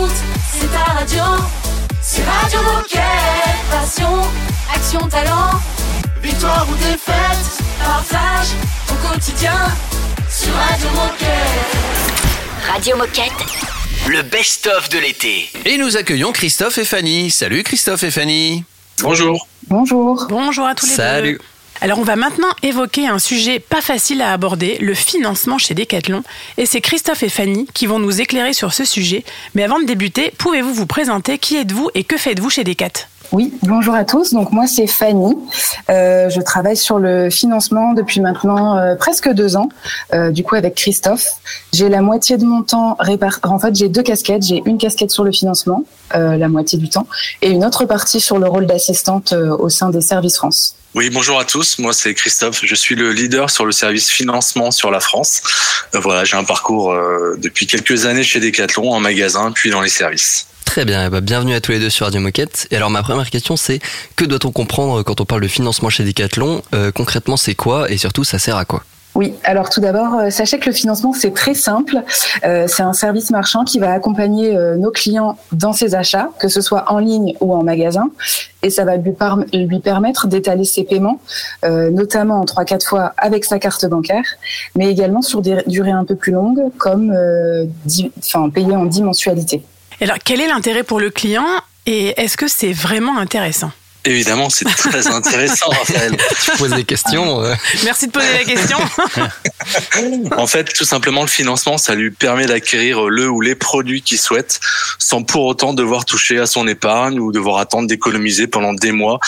écoutes, c'est ta radio. C'est Radio Moquette. Passion, action, talent. Victoire ou défaite, partage au quotidien sur Radio Moquette. Radio Moquette. Le best-of de l'été. Et nous accueillons Christophe et Fanny. Salut Christophe et Fanny. Bonjour. Bonjour. Bonjour à tous les deux. Salut. Alors on va maintenant évoquer un sujet pas facile à aborder, le financement chez Decathlon. Et c'est Christophe et Fanny qui vont nous éclairer sur ce sujet. Mais avant de débuter, pouvez-vous vous présenter? Qui êtes-vous et que faites-vous chez Decat? Oui, bonjour à tous. Donc moi c'est Fanny. Euh, je travaille sur le financement depuis maintenant euh, presque deux ans. euh, du coup avec Christophe, j'ai la moitié de mon temps réparti. En fait j'ai deux casquettes. J'ai une casquette sur le financement, euh, la moitié du temps, et une autre partie sur le rôle d'assistante euh, au sein des services France. Oui, bonjour à tous. Moi, c'est Christophe. Je suis le leader sur le service financement sur la France. Euh, voilà, j'ai un parcours depuis quelques années chez Decathlon, en magasin, puis dans les services. Très bien, eh ben, bienvenue à tous les deux sur Radio Moquette. Et alors ma première question c'est que doit-on comprendre quand on parle de financement chez Decathlon? Euh, Concrètement c'est quoi? Et surtout ça sert à quoi? Oui, alors tout d'abord, euh, sachez que le financement, c'est très simple. Euh, c'est un service marchand qui va accompagner euh, nos clients dans ses achats, que ce soit en ligne ou en magasin. Et ça va lui, permettre d'étaler ses paiements, euh, notamment en 3-4 fois avec sa carte bancaire, mais également sur des durées un peu plus longues, comme euh, payer en 10 mensualités. Alors quel est l'intérêt pour le client et est-ce que c'est vraiment intéressant? Évidemment, c'est très intéressant, Raphaël. Tu poses des questions euh, Merci de poser la question. En fait, tout simplement, le financement, ça lui permet d'acquérir le ou les produits qu'il souhaite, sans pour autant devoir toucher à son épargne ou devoir attendre d'économiser pendant des mois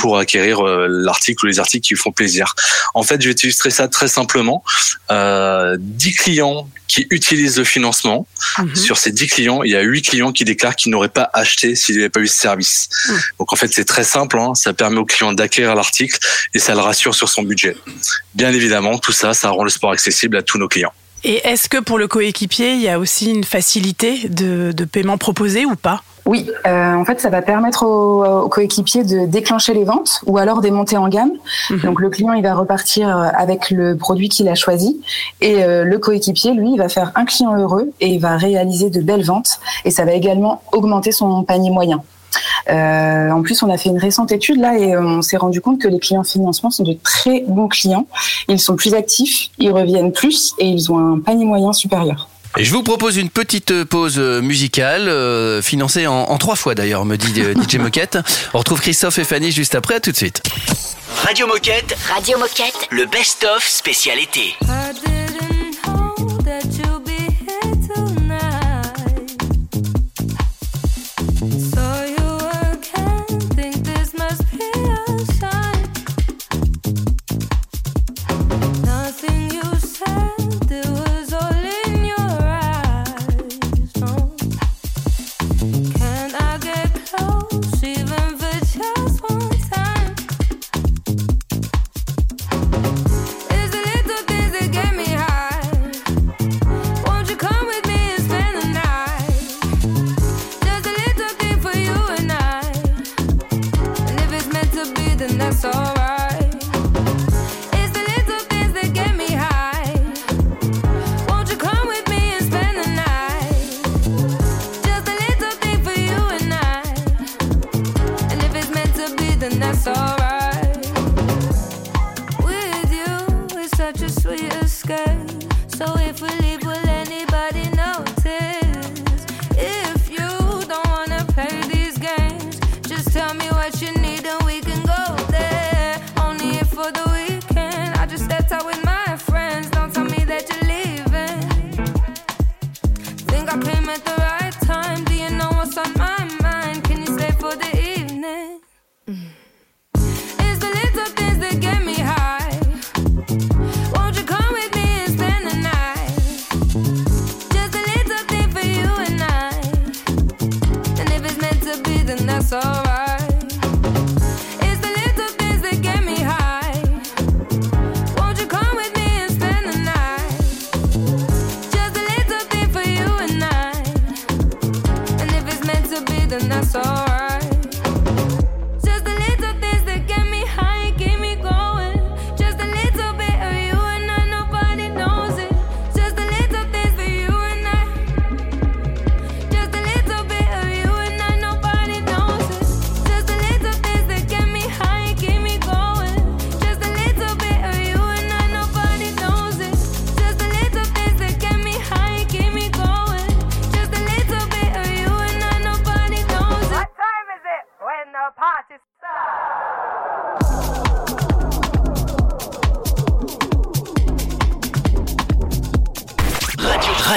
pour acquérir euh, l'article ou les articles qui font plaisir. En fait, je vais t'illustrer ça très simplement. Euh, 10 clients qui utilisent le financement. Mhm. Sur ces 10 clients, il y a 8 clients qui déclarent qu'ils n'auraient pas acheté s'il n'y avait pas eu ce service. Mhm. Donc en fait, c'est très simple. hein. Ça permet au client d'acquérir l'article et ça le rassure sur son budget. Bien évidemment, tout ça, ça rend le sport accessible à tous nos clients. Et est-ce que pour le coéquipier, il y a aussi une facilité de, de paiement proposée ou pas? Oui, euh, en fait, ça va permettre aux, aux coéquipiers de déclencher les ventes ou alors des montées en gamme. Mhm. Donc le client, il va repartir euh, avec le produit qu'il a choisi et euh, le coéquipier, lui, il va faire un client heureux et il va réaliser de belles ventes et ça va également augmenter son panier moyen. Euh, en plus, on a fait une récente étude là et on s'est rendu compte que les clients financement sont de très bons clients. Ils sont plus actifs, ils reviennent plus et ils ont un panier moyen supérieur. Et je vous propose une petite pause euh, musicale, euh, financée en, en trois fois d'ailleurs, me dit euh, DJ Moquette. On retrouve Christophe et Fanny juste après, à tout de suite. Radio Moquette, Radio Moquette. le best-of spécial été. To be,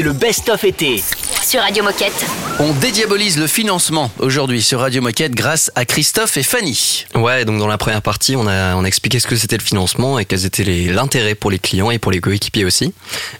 C'est le best-of été. Sur Radio Moquette. On dédiabolise le financement aujourd'hui sur Radio Moquette grâce à Christophe et Fanny. Ouais, donc dans la première partie, on a, on a expliqué ce que c'était le financement et quels étaient les- l'intérêt pour les clients et pour les coéquipiers aussi.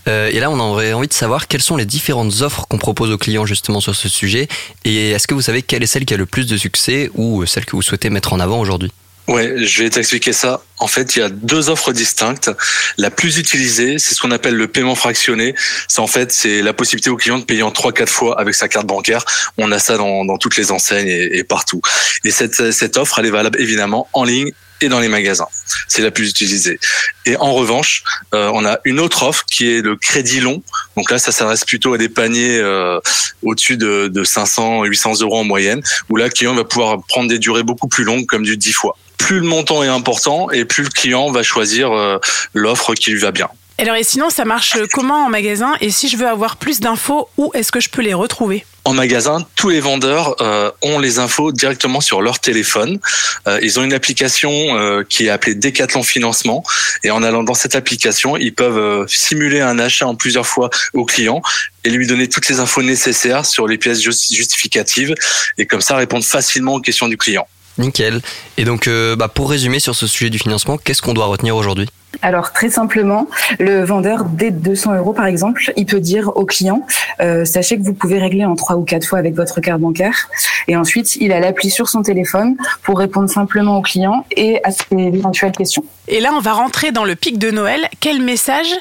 Euh, et là, on aurait envie de savoir quelles sont les différentes offres qu'on propose aux clients justement sur ce sujet. Et est-ce que vous savez quelle est celle qui a le plus de succès ou celle que vous souhaitez mettre en avant aujourd'hui? Ouais, je vais t'expliquer ça. En fait, il y a deux offres distinctes. La plus utilisée, c'est ce qu'on appelle le paiement fractionné. C'est en fait, c'est la possibilité au client de payer en trois, quatre fois avec sa carte bancaire. On a ça dans, dans toutes les enseignes et, et partout. Et cette, cette offre, elle est valable évidemment en ligne et dans les magasins. C'est la plus utilisée. Et en revanche, euh, on a une autre offre qui est le crédit long. Donc là, ça s'adresse plutôt à des paniers euh, au-dessus de, de 500, 800 euros en moyenne, où là, le client va pouvoir prendre des durées beaucoup plus longues, comme du 10 fois. Plus le montant est important et plus le client va choisir euh, l'offre qui lui va bien. Alors et sinon, ça marche comment en magasin? Et si je veux avoir plus d'infos, où est-ce que je peux les retrouver? En magasin, tous les vendeurs euh, ont les infos directement sur leur téléphone. Euh, ils ont une application euh, qui est appelée Decathlon Financement. Et en allant dans cette application, ils peuvent euh, simuler un achat en plusieurs fois au client et lui donner toutes les infos nécessaires sur les pièces just- justificatives. Et comme ça, répondre facilement aux questions du client. Nickel. Et donc, euh, bah, pour résumer sur ce sujet du financement, qu'est-ce qu'on doit retenir aujourd'hui? Alors très simplement, le vendeur dès 200 euros par exemple, il peut dire au client euh, sachez que vous pouvez régler en trois ou quatre fois avec votre carte bancaire. Et ensuite, il a l'appli sur son téléphone pour répondre simplement au client et à ses éventuelles questions. Et là, on va rentrer dans le pic de Noël. Quel message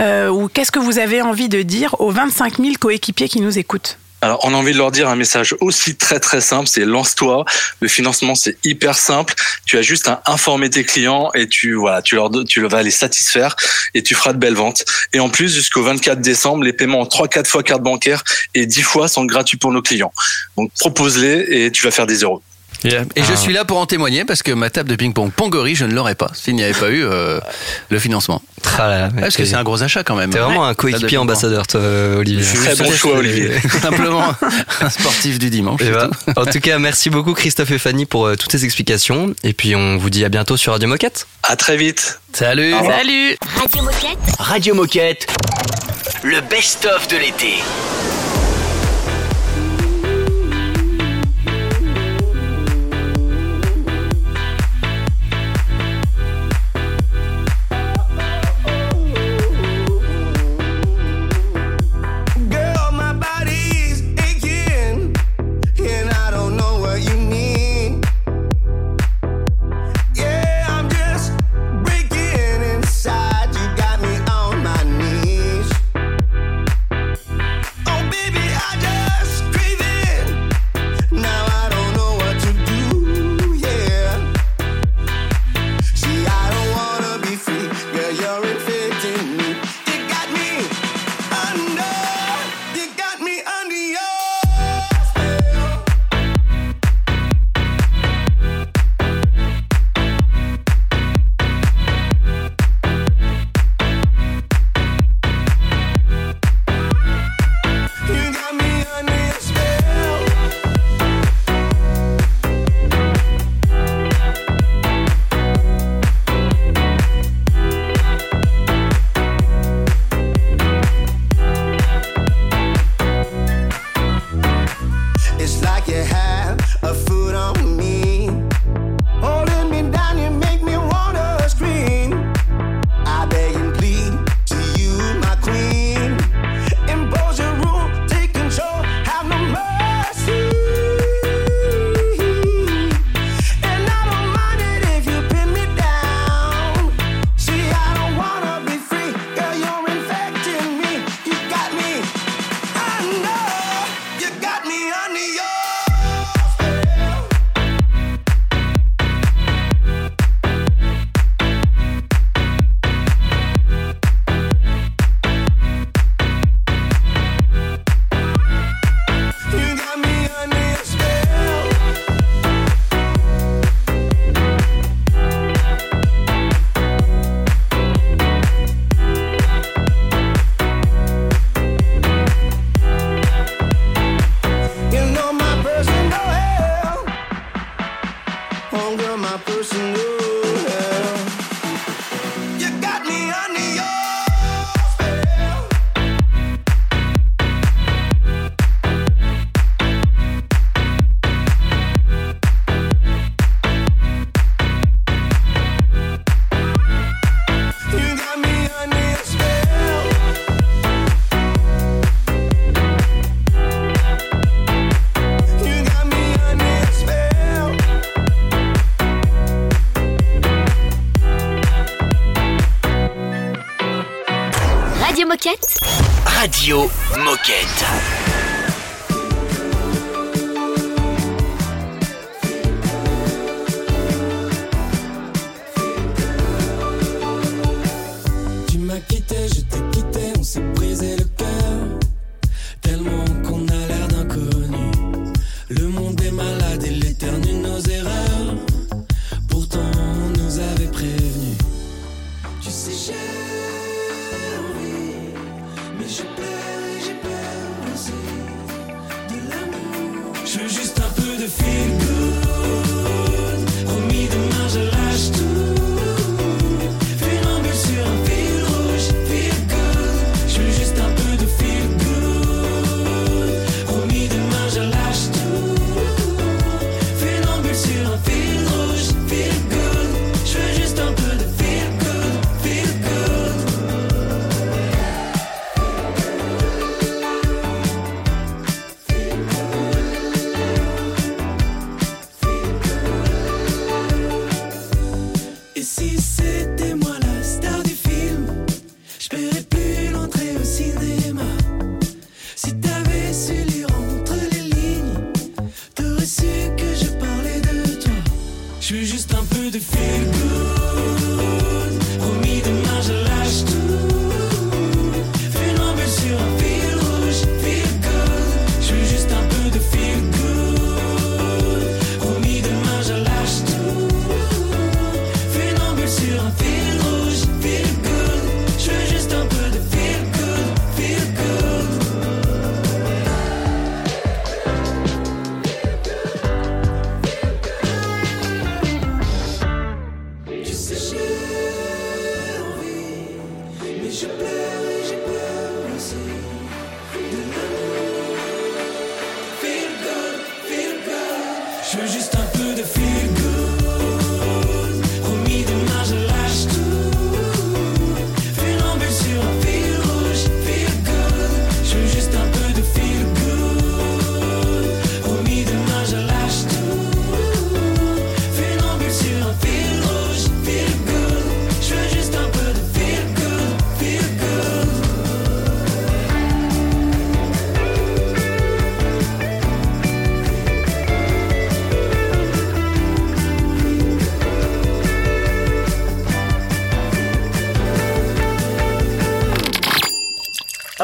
euh, ou qu'est-ce que vous avez envie de dire aux 25 000 coéquipiers qui nous écoutent? On a envie de leur dire un message aussi très très simple, c'est lance-toi. Le financement, c'est hyper simple. Tu as juste à informer tes clients et tu voilà, tu leur tu vas les satisfaire et tu feras de belles ventes. Et en plus, jusqu'au 24 décembre, les paiements en 3 4 fois carte bancaire et 10 fois sont gratuits pour nos clients. Donc propose-les et tu vas faire des euros. Et je Ah. suis là pour en témoigner parce que ma table de ping-pong Pongori, je ne l'aurais pas s'il n'y avait pas eu euh, le financement. Ah là Parce que c'est un gros achat quand même. T'es vraiment un coéquipier ambassadeur, toi, Olivier. Je suis Très bon choix, euh, Olivier. simplement un sportif du dimanche. Eh ben, tout. en tout cas, merci beaucoup Christophe et Fanny pour euh, toutes ces explications. Et puis on vous dit à bientôt sur Radio Moquette. À très vite. Salut. Salut Radio Moquette. Radio Moquette. Le best-of de l'été. Radio Moquette.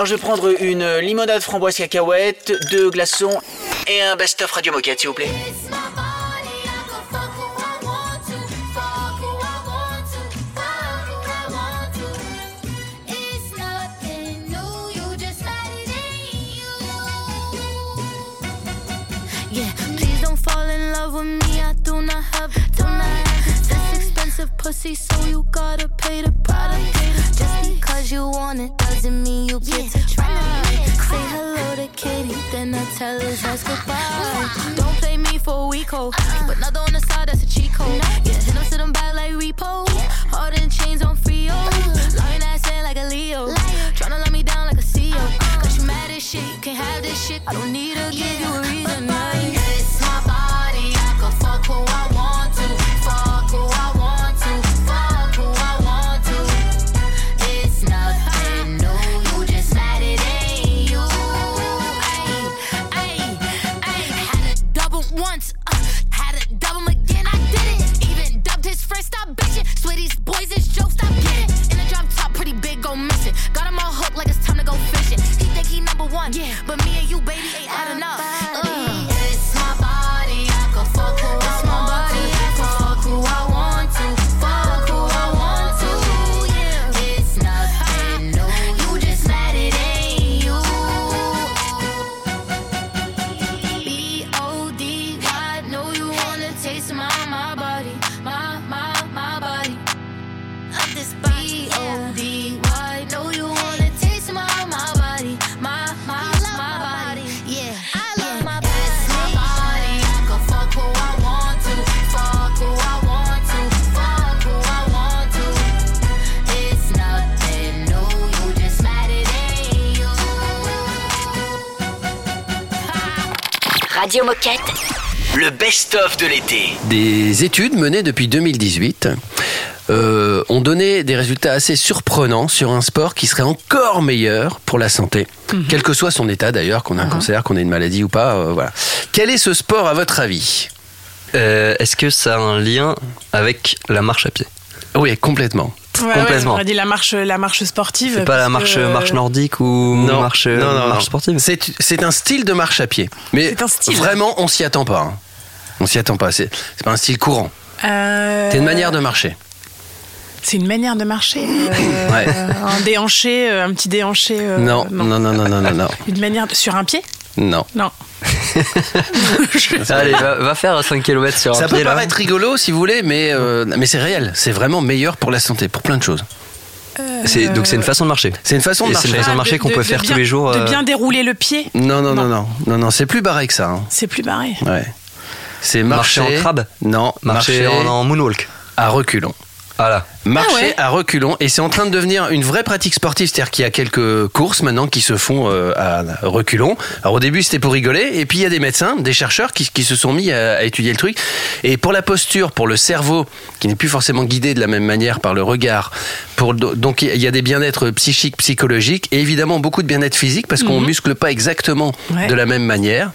Alors je vais prendre une limonade framboise cacahuète, deux glaçons et un best-of radio moquette s'il vous plaît. Moquette. Le best-of de l'été. Des études menées depuis 2018 euh, ont donné des résultats assez surprenants sur un sport qui serait encore meilleur pour la santé, mhm. quel que soit son état d'ailleurs, qu'on a un mhm. cancer, qu'on ait une maladie ou pas. Euh, voilà. Quel est ce sport à votre avis? Euh, est-ce que ça a un lien avec la marche à pied? Oui, complètement. Ouais, ouais, Complètement. j'aurais dit la marche, la marche sportive. C'est pas la marche, que- marche nordique ou marche, marche sportive? C'est c'est un style de marche à pied. Mais C'est un style. vraiment, on s'y attend pas. hein. On s'y attend pas. C'est c'est pas un style courant. Euh, C'est une manière de marcher. C'est une manière de marcher. euh, Ouais. Un déhanché, euh, un petit déhanché. euh, non, non, non, non, non, non, non. Une manière de- sur un pied? Non. Non. Allez, va, va faire 5 km sur Ça un peut pied là. paraître rigolo si vous voulez, mais, euh, mais c'est réel. C'est vraiment meilleur pour la santé, pour plein de choses. C'est- Donc c'est une façon de marcher. C'est une façon de Et c'est marcher. une façon de marcher qu'on peut faire bien, tous les jours. De euh, bien dérouler le pied, Non, non, non, non, non, non, c'est plus barré que ça. hein. c'est plus barré. Ouais. C'est Marcher marcher, en crabe Non, Marcher en, en moonwalk. à reculons. Voilà. Marcher Ah ouais. à reculons et c'est en train de devenir une vraie pratique sportive, c'est-à-dire qu'il y a quelques courses maintenant qui se font euh, à reculons. Alors au début c'était pour rigoler et puis il y a des médecins, des chercheurs qui, qui se sont mis à, à étudier le truc et pour la posture, pour le cerveau qui n'est plus forcément guidé de la même manière par le regard, pour donc il y a des bien-être psychiques, psychologiques et évidemment beaucoup de bien-être physique parce qu'on muscle pas exactement Ouais. de la même manière.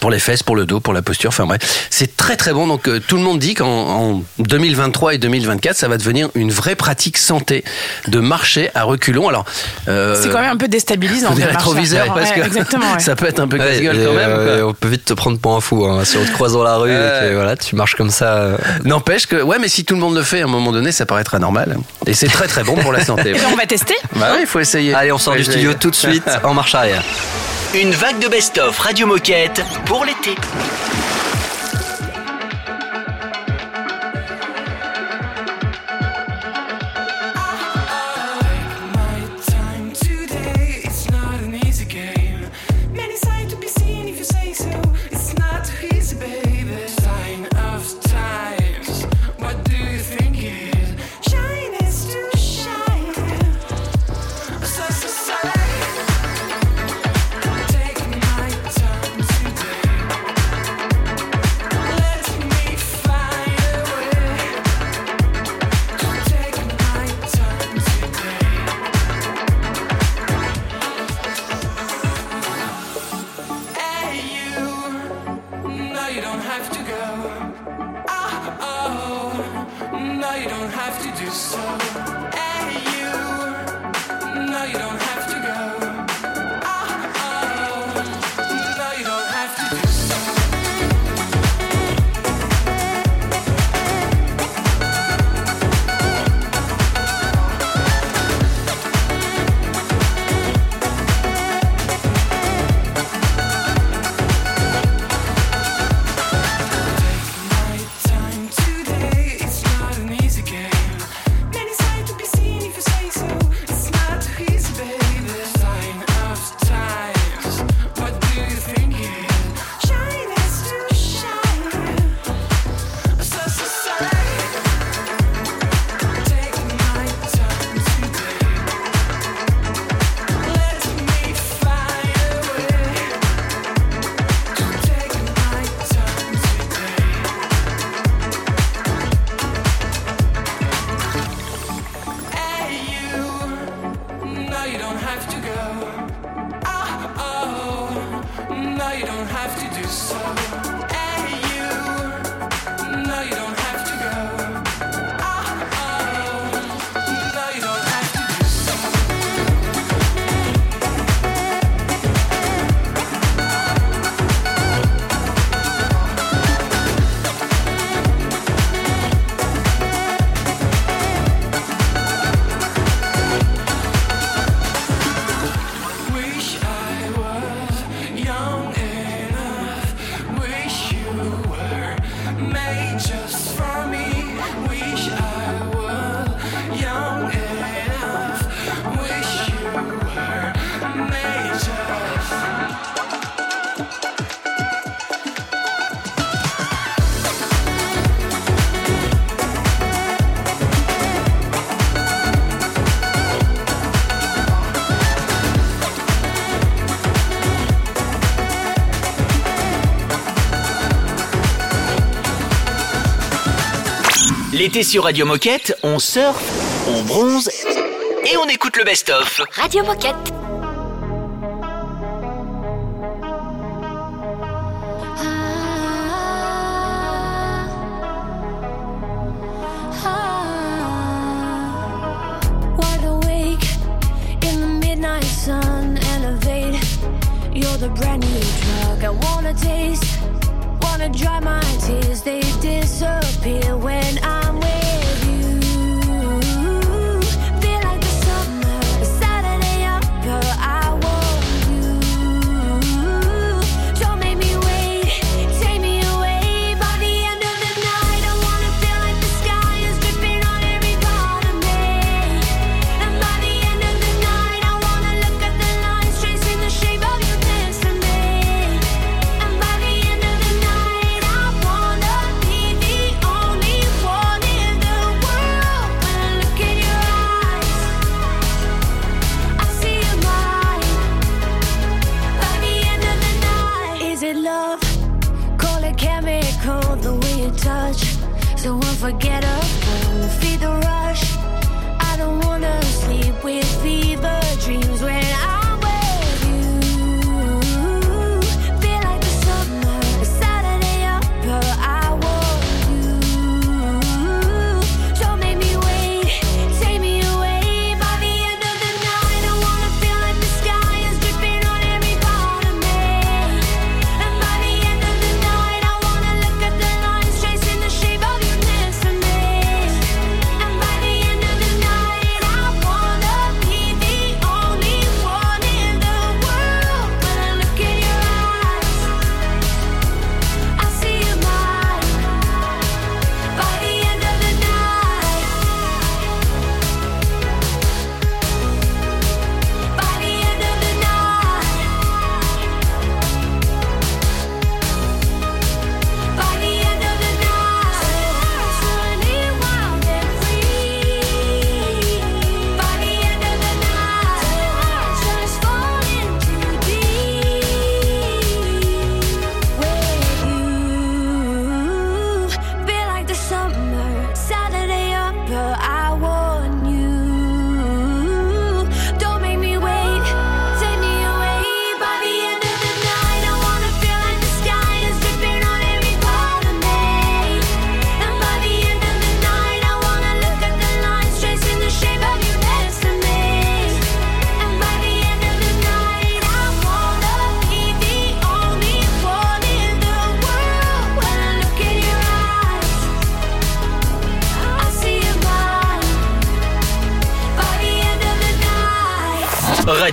Pour les fesses, pour le dos, pour la posture, enfin bref. C'est très très bon. Donc euh, tout le monde dit qu'en en 2023 et 2024, ça va devenir une vraie pratique santé de marcher à reculons. Alors, euh, C'est quand même un peu déstabilisant. faut des rétroviseurs parce que ouais. ça peut être un peu Ouais, casse-gueule quand même. euh, quoi. on peut vite te prendre pour un fou hein, si on te croise dans la rue et Ouais. que voilà, tu marches comme ça. euh, N'empêche que, ouais, mais si tout le monde le fait, à un moment donné, ça paraîtra normal. Et c'est très très bon pour la santé. Et puis, on va tester. Bah oui, il faut essayer. Allez, on sort du studio tout de suite en marche arrière. Une vague de best-of Radio Moquette pour l'été. L'été sur Radio Moquette, on surfe, on bronze et on écoute le best-of. Radio Moquette.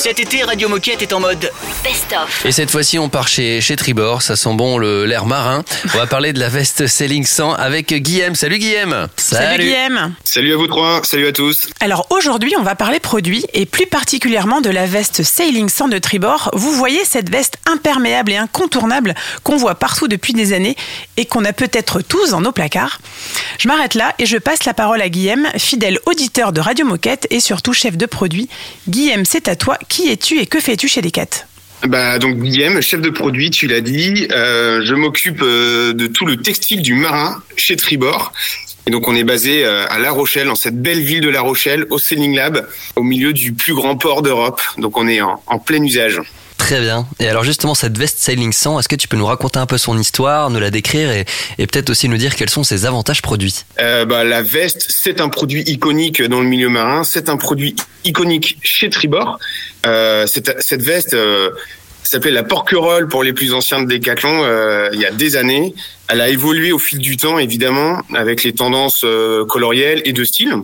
Cet été, Radio Moquette est en mode Best-of. Et cette fois-ci, on part chez, chez Tribord. Ça sent bon le- l'air marin. On va parler de la veste Sailing 100 avec Guillaume. Salut Guillaume. Salut, Guillaume. Salut à vous trois, salut à tous. Alors aujourd'hui, on va parler produits et plus particulièrement de la veste Sailing 100 de Tribord. Vous voyez cette veste imperméable et incontournable qu'on voit partout depuis des années et qu'on a peut-être tous dans nos placards. Je m'arrête là et je passe la parole à Guillaume, fidèle auditeur de Radio Moquette et surtout chef de produit. Guillaume, c'est à toi. Qui es-tu et que fais-tu chez Decat? Bah donc Guillaume, chef de produit, tu l'as dit. Euh, je m'occupe euh, de tout le textile du marin chez Tribord. Et donc on est basé euh, à La Rochelle, dans cette belle ville de La Rochelle, au Sailing Lab, au milieu du plus grand port d'Europe. Donc on est en, en plein usage. Très bien. Et alors justement, cette veste Sailing 100, est-ce que tu peux nous raconter un peu son histoire, nous la décrire et, peut-être aussi nous dire quels sont ses avantages produits? Euh, bah, la veste, c'est un produit iconique dans le milieu marin. C'est un produit iconique chez Tribord. Euh, cette, veste euh, s'appelait la Porquerolles pour les plus anciens de Decathlon il y a des années. Elle a évolué au fil du temps, évidemment, avec les tendances colorielles et de style.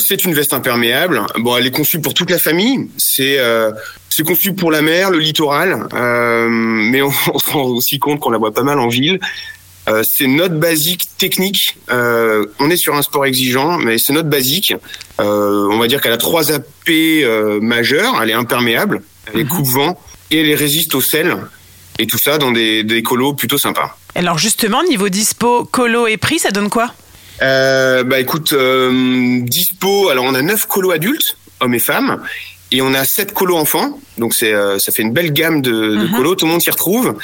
C'est une veste imperméable. Bon, elle est conçue pour toute la famille. C'est c'est conçu pour la mer, le littoral, euh, mais on, on se rend aussi compte qu'on la voit pas mal en ville. Euh, c'est notre basique technique. Euh, on est sur un sport exigeant, mais c'est notre basique. On va dire qu'elle a trois AP majeures. Elle est imperméable, elle est coupe-vent et elle résiste au sel. Et tout ça dans des, des colos plutôt sympas. Alors justement, niveau dispo, colo et prix, ça donne quoi? Euh, bah écoute, euh, dispo. Alors on a neuf colos adultes, hommes et femmes, et on a sept colos enfants. Donc c'est euh, ça fait une belle gamme de, de Mhm. colos. Tout le monde s'y retrouve.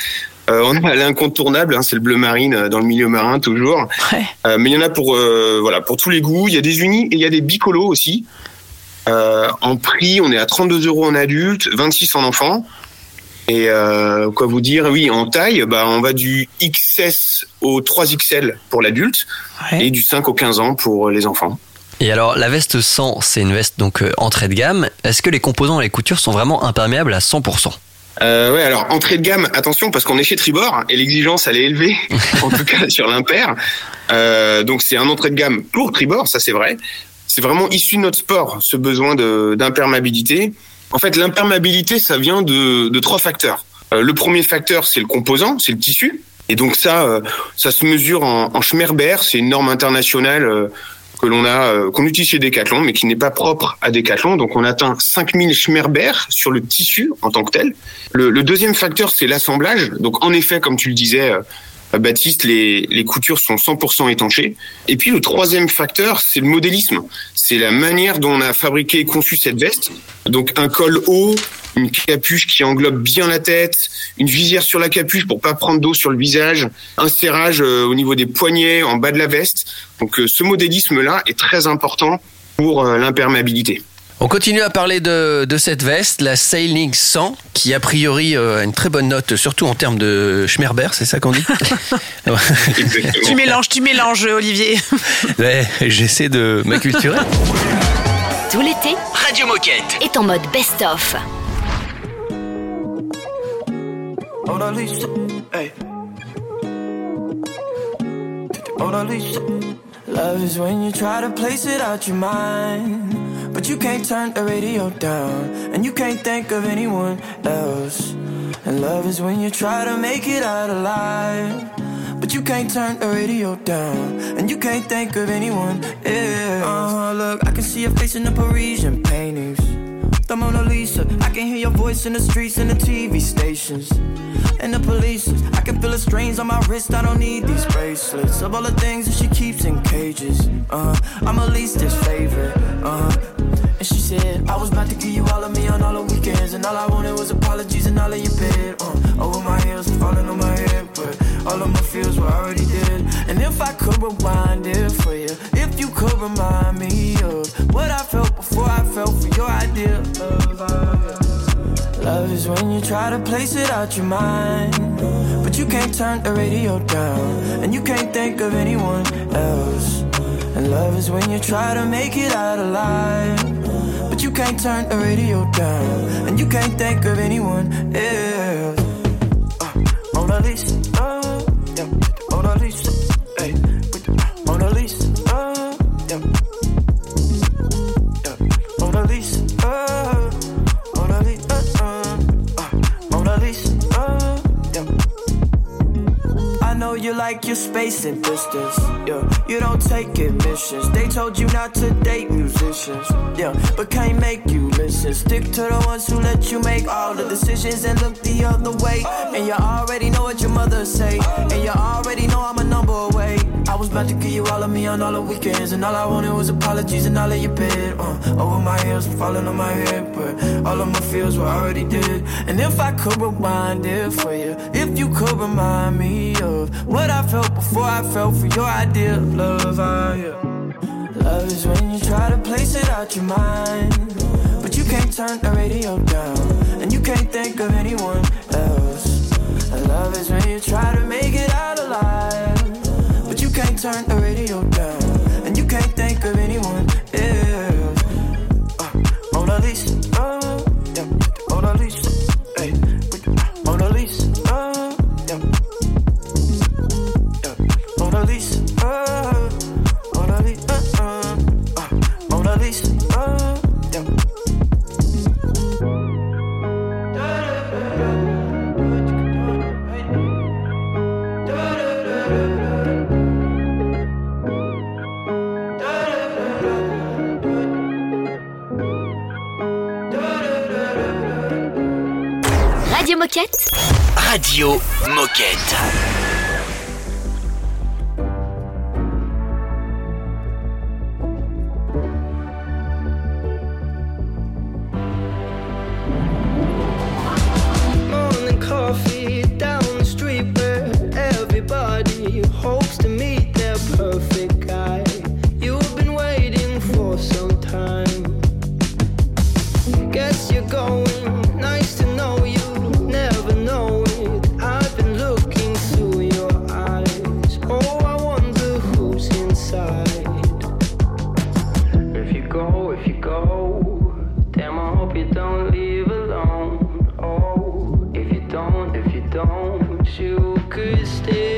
Euh, on a l'incontournable, hein, c'est le bleu marine euh, dans le milieu marin toujours. Ouais. Euh, mais il y en a pour euh, voilà pour tous les goûts. Il y a des unis et il y a des bicolos aussi. En prix, on est à 32 euros en adulte, 26 en enfant. Et quoi vous dire? Oui, en taille, bah on va du XS au 3XL pour l'adulte Ouais. et du 5 au 15 ans pour les enfants. Et alors, la veste 100, c'est une veste donc euh, entrée de gamme. Est-ce que les composants et les coutures sont vraiment imperméables à 100% Euh, ouais, alors entrée de gamme, attention parce qu'on est chez Tribord et l'exigence elle est élevée, en tout cas sur l'impair. Euh, donc c'est un entrée de gamme pour Tribord, ça c'est vrai. C'est vraiment issu de notre sport, ce besoin d'imperméabilité. En fait, l'imperméabilité, ça vient de, de trois facteurs. Euh, le premier facteur, c'est le composant, c'est le tissu. Et donc ça, ça se mesure en, en Schmerber, c'est une norme internationale que l'on a, euh, qu'on utilise chez Decathlon, mais qui n'est pas propre à Decathlon. Donc on atteint 5000 Schmerber sur le tissu en tant que tel. Le, le deuxième facteur, c'est l'assemblage. Donc en effet, comme tu le disais, euh, Baptiste, les, les coutures sont 100% étanchées. Et puis le troisième facteur, c'est le modélisme. C'est la manière dont on a fabriqué et conçu cette veste. Donc un col haut, une capuche qui englobe bien la tête, une visière sur la capuche pour pas prendre d'eau sur le visage, un serrage euh, au niveau des poignets, en bas de la veste. Donc euh, ce modélisme-là est très important pour euh, l'imperméabilité. On continue à parler de, de cette veste, la Sailing 100, qui a priori euh, a une très bonne note, surtout en termes de Schmerber, c'est ça qu'on dit Tu mélanges, tu mélanges, Olivier. Ouais, J'essaie de m'acculturer. Tout l'été Radio Moquette. est en mode best-of. Love is when you try to place it out your mind, but you can't turn the radio down, and you can't think of anyone else. And love is when you try to make it out alive, but you can't turn the radio down, and you can't think of anyone else. Uh-huh, look, I can see your face in the Parisian paintings. The Mona Lisa, I can hear your voice in the streets and the TV stations. And the police, I can feel the strains on my wrist. I don't need these bracelets. Of all the things that she keeps in cages, uh, I'm her leastest favorite. Uh, and she said, I was about to give you all of me on all the weekends. And all I wanted was apologies and all of your bed. Uh, over my heels, falling on my head. But all of my feels were already dead. And if I could rewind it for you could remind me of what I felt before I felt for your idea of love. Love is when you try to place it out your mind, but you can't turn the radio down, and you can't think of anyone else. And love is when you try to make it out alive, but you can't turn the radio down, and you can't think of anyone else. Uh, Mona Lisa, uh, yeah, Mona like your space and distance. Yeah, you don't take admissions. They told you not to date musicians. Yeah, but can't make you listen. Stick to the ones who let you make all the decisions and look the other way. And you already know what your mother say. And you already know I'm a number away. Was about to give you all of me on all the weekends, and all I wanted was apologies and all of your bed. Uh, over my ears, falling on my head, but all of my feels were already dead. And if I could rewind it for you, if you could remind me of what I felt before I felt for your idea of love, ah, yeah. Love is when you try to place it out your mind, but you can't turn the radio down, and you can't think of anyone else. Love is when you try to make it out alive, can't turn the radio down, and you can't Radio Moquette. You could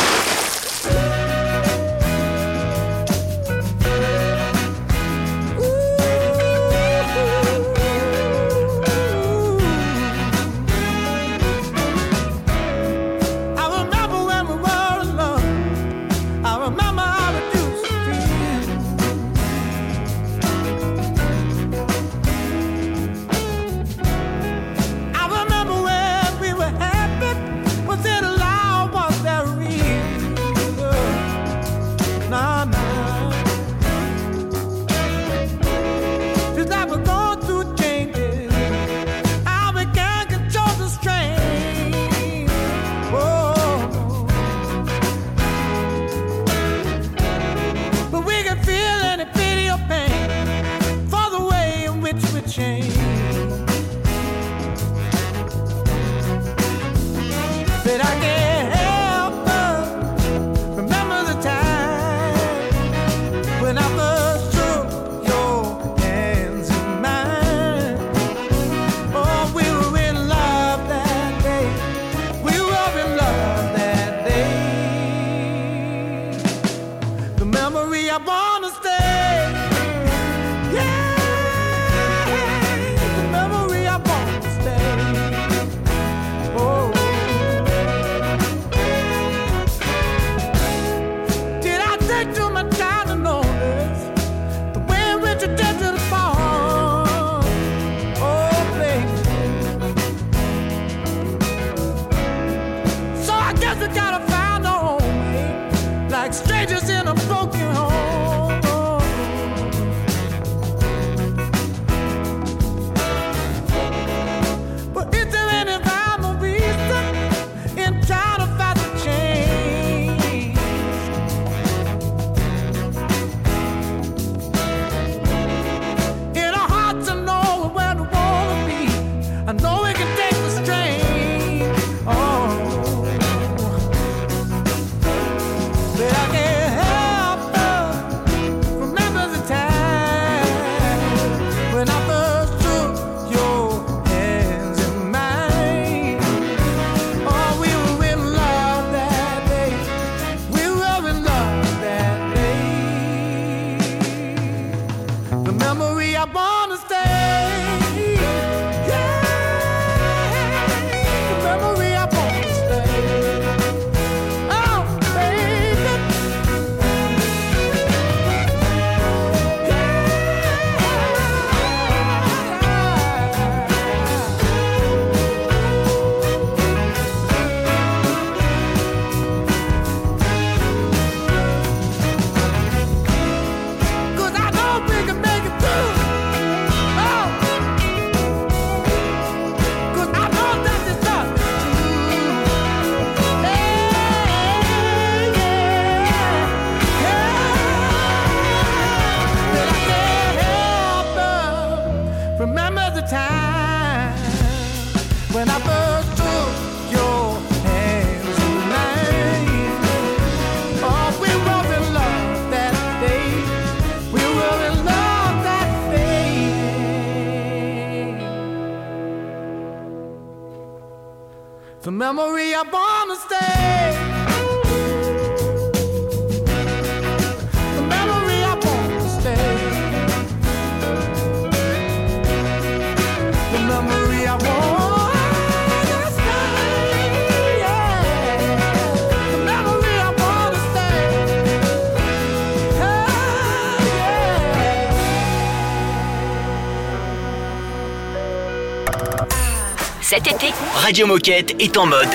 Radio Moquette est en mode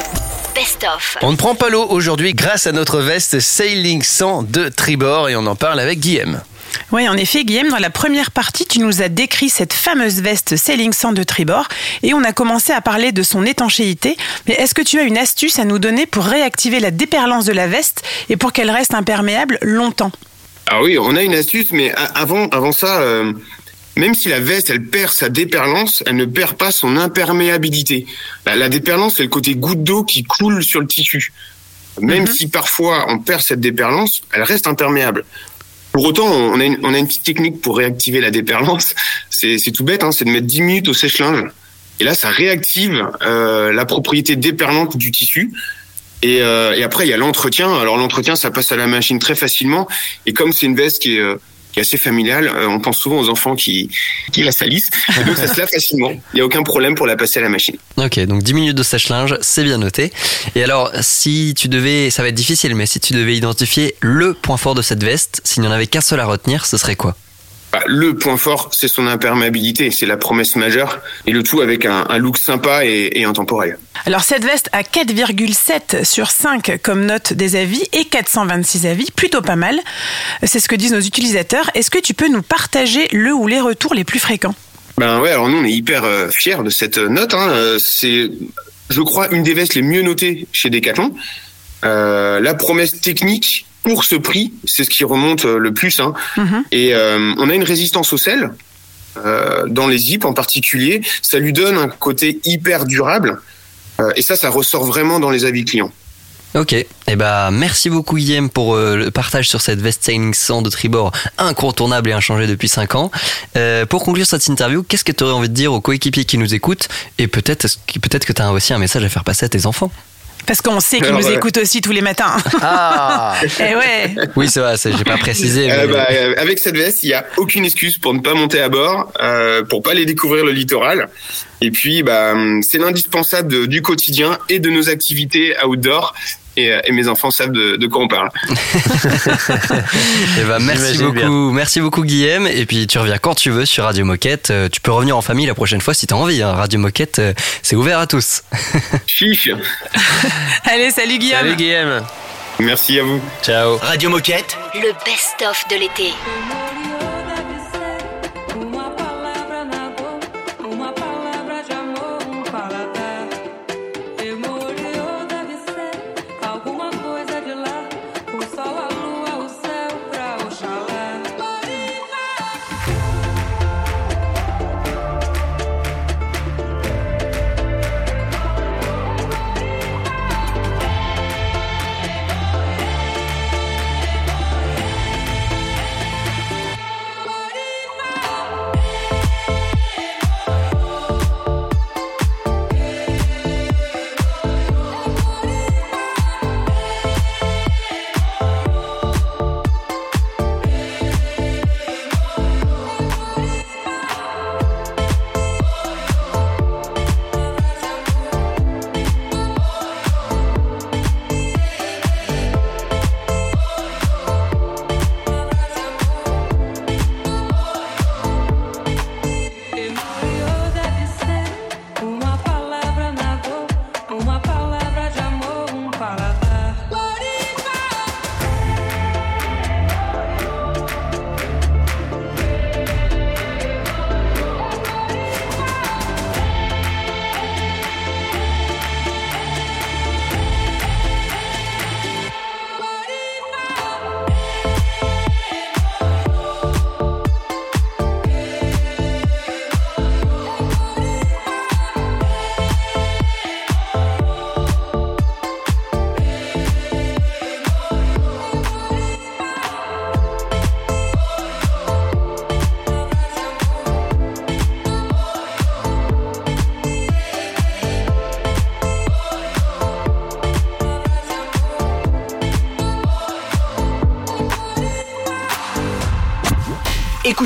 best-of. On ne prend pas l'eau aujourd'hui grâce à notre veste Sailing 100 de Tribord et on en parle avec Guillaume. Oui, en effet, Guillaume, dans la première partie, tu nous as décrit cette fameuse veste Sailing 100 de Tribord et on a commencé à parler de son étanchéité. Mais est-ce que tu as une astuce à nous donner pour réactiver la déperlance de la veste et pour qu'elle reste imperméable longtemps? Ah oui, on a une astuce, mais avant, avant ça, euh, même si la veste, elle perd sa déperlance, elle ne perd pas son imperméabilité. La, la déperlance, c'est le côté goutte d'eau qui coule sur le tissu. Même si parfois on perd cette déperlance, elle reste imperméable. Pour autant, on a une, on a une petite technique pour réactiver la déperlance. C'est c'est tout bête, hein, c'est de mettre 10 minutes au sèche-linge. Et là, ça réactive euh, la propriété déperlante du tissu. Et, euh, et après, il y a l'entretien. Alors l'entretien, ça passe à la machine très facilement. Et comme c'est une veste qui est, euh, qui assez familiale, euh, on pense souvent aux enfants qui, qui la salissent. Donc ça se lave facilement. Il n'y a aucun problème pour la passer à la machine. Ok, donc 10 minutes de sèche-linge, c'est bien noté. Et alors, si tu devais, ça va être difficile, mais si tu devais identifier le point fort de cette veste, s'il n'y en avait qu'un seul à retenir, ce serait quoi? Bah, le point fort, c'est son imperméabilité. C'est la promesse majeure. Et le tout avec un, un look sympa et, et intemporel. Alors cette veste a 4,7 sur 5 comme note des avis et 426 avis, plutôt pas mal. C'est ce que disent nos utilisateurs. Est-ce que tu peux nous partager le ou les retours les plus fréquents? Ben ouais, alors nous on est hyper euh, fiers de cette note. Hein. Euh, C'est, je crois, une des vestes les mieux notées chez Decathlon. Euh, la promesse technique pour ce prix, c'est ce qui remonte euh, le plus. Hein. Et euh, on a une résistance au sel euh, dans les zips en particulier. Ça lui donne un côté hyper durable. Euh, et ça, ça ressort vraiment dans les avis clients. Ok, et eh ben merci beaucoup Guillaume pour euh, le partage sur cette veste Sailing 100 de Tribord incontournable et inchangée depuis 5 ans. Euh, pour conclure cette interview, qu'est-ce que tu aurais envie de dire aux coéquipiers qui nous écoutent? Et peut-être peut-être que tu as aussi un message à faire passer à tes enfants? Parce qu'on sait qu'ils nous ouais. écoutent aussi tous les matins. Ah Eh ouais. Oui, c'est vrai, j'ai pas précisé. Euh, mais- bah, euh, avec cette veste, il y a aucune excuse pour ne pas monter à bord, euh, pour pas aller découvrir le littoral. Et puis, bah, hum, c'est l'indispensable du quotidien et de nos activités outdoor. Et, euh, et mes enfants savent de, de quoi on parle. Eh ben, merci beaucoup, merci beaucoup Guillaume. Et puis tu reviens quand tu veux sur Radio Moquette. Euh, Tu peux revenir en famille la prochaine fois si t'as envie. hein. Radio Moquette, euh, c'est ouvert à tous. Chiche. Allez, salut Guillaume. Salut Guillaume. Merci à vous. Ciao. Radio Moquette. Le best-of de l'été.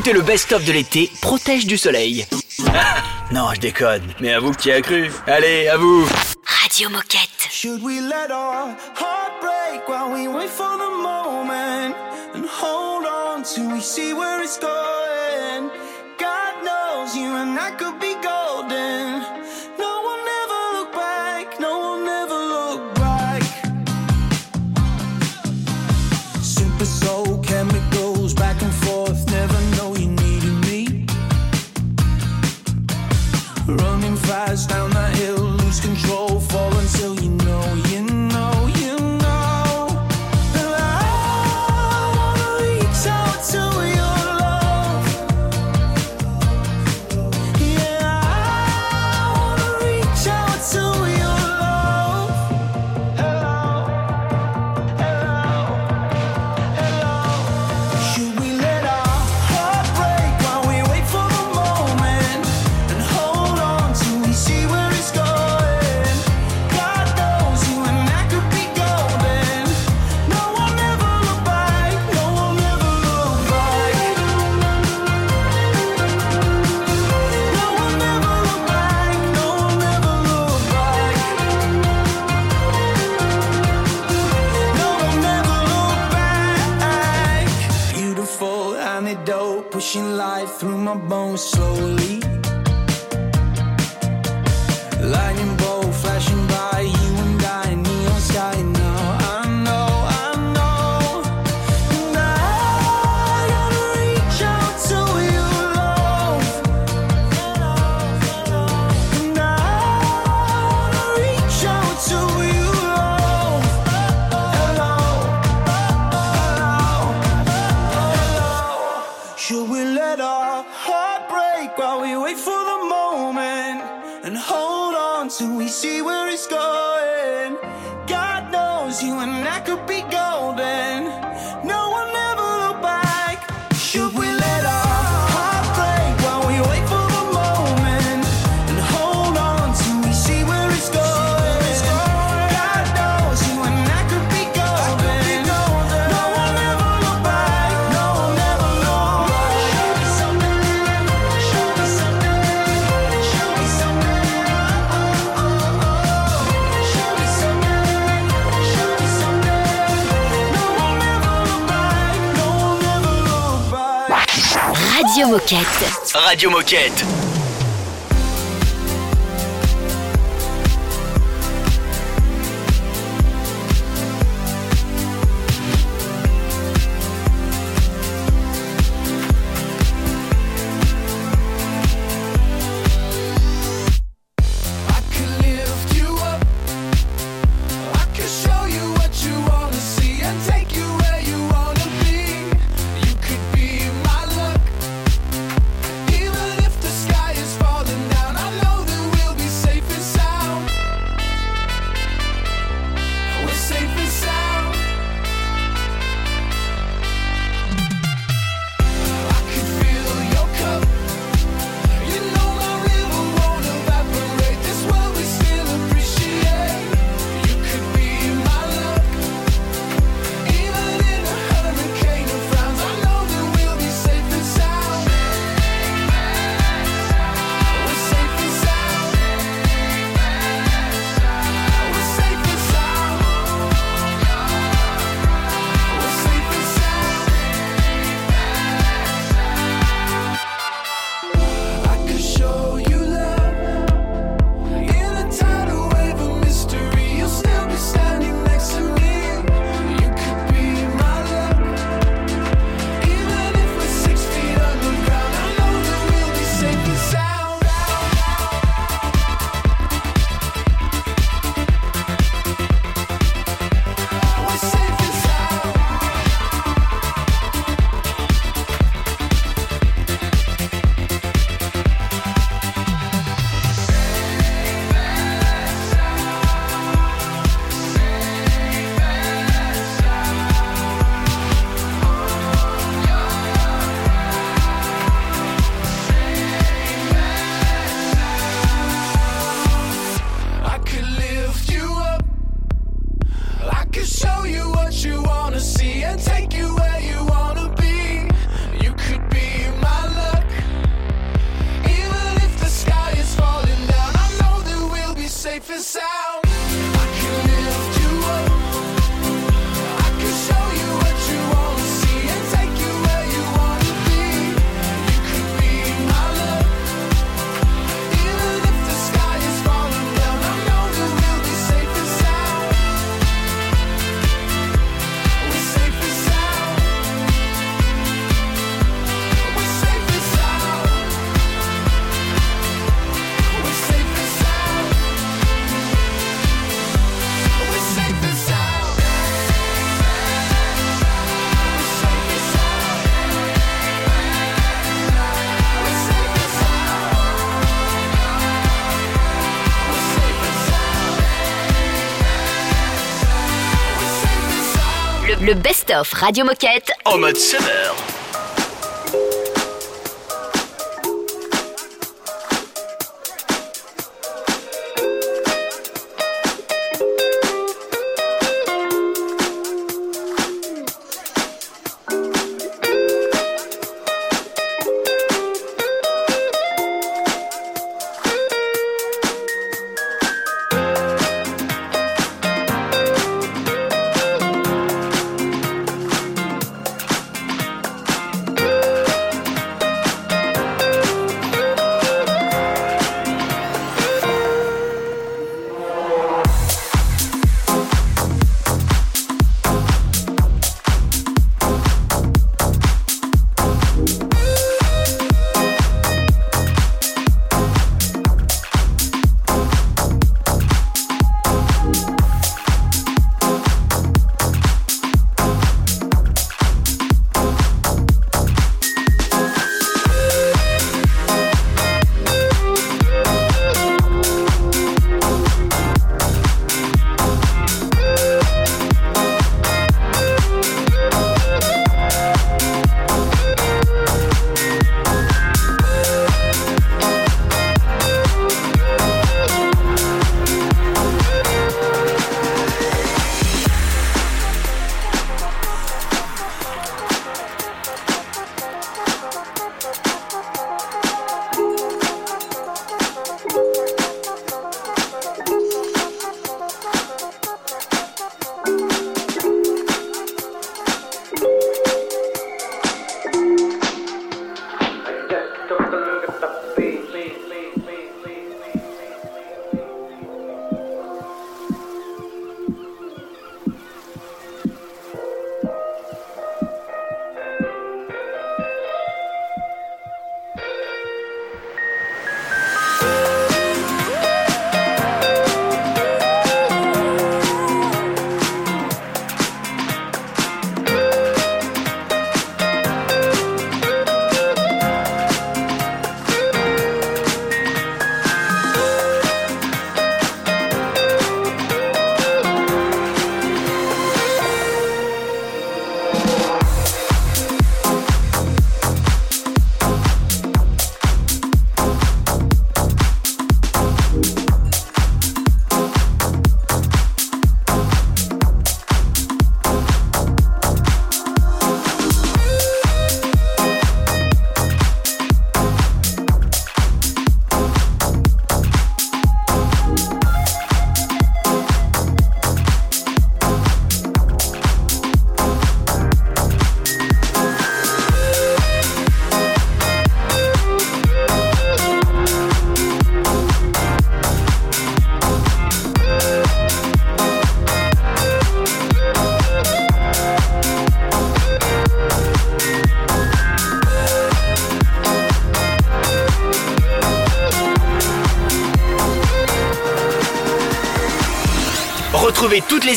Écoutez le best-of de l'été, protège du soleil. non, je déconne, mais à vous qui a cru. Allez, à vous. Radio Moquette. Should we let our heart break while we wait for the moment? And hold on till we see where it's going? God knows you and I could be Should we let our heart break while we wait for the moment and hold on till we see where it's going? God knows you and I could be golden. Radio Moquette. Le best-of Radio Moquette. En mode summer.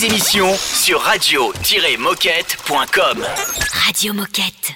Émissions sur radio-moquette.com. Radio Moquette.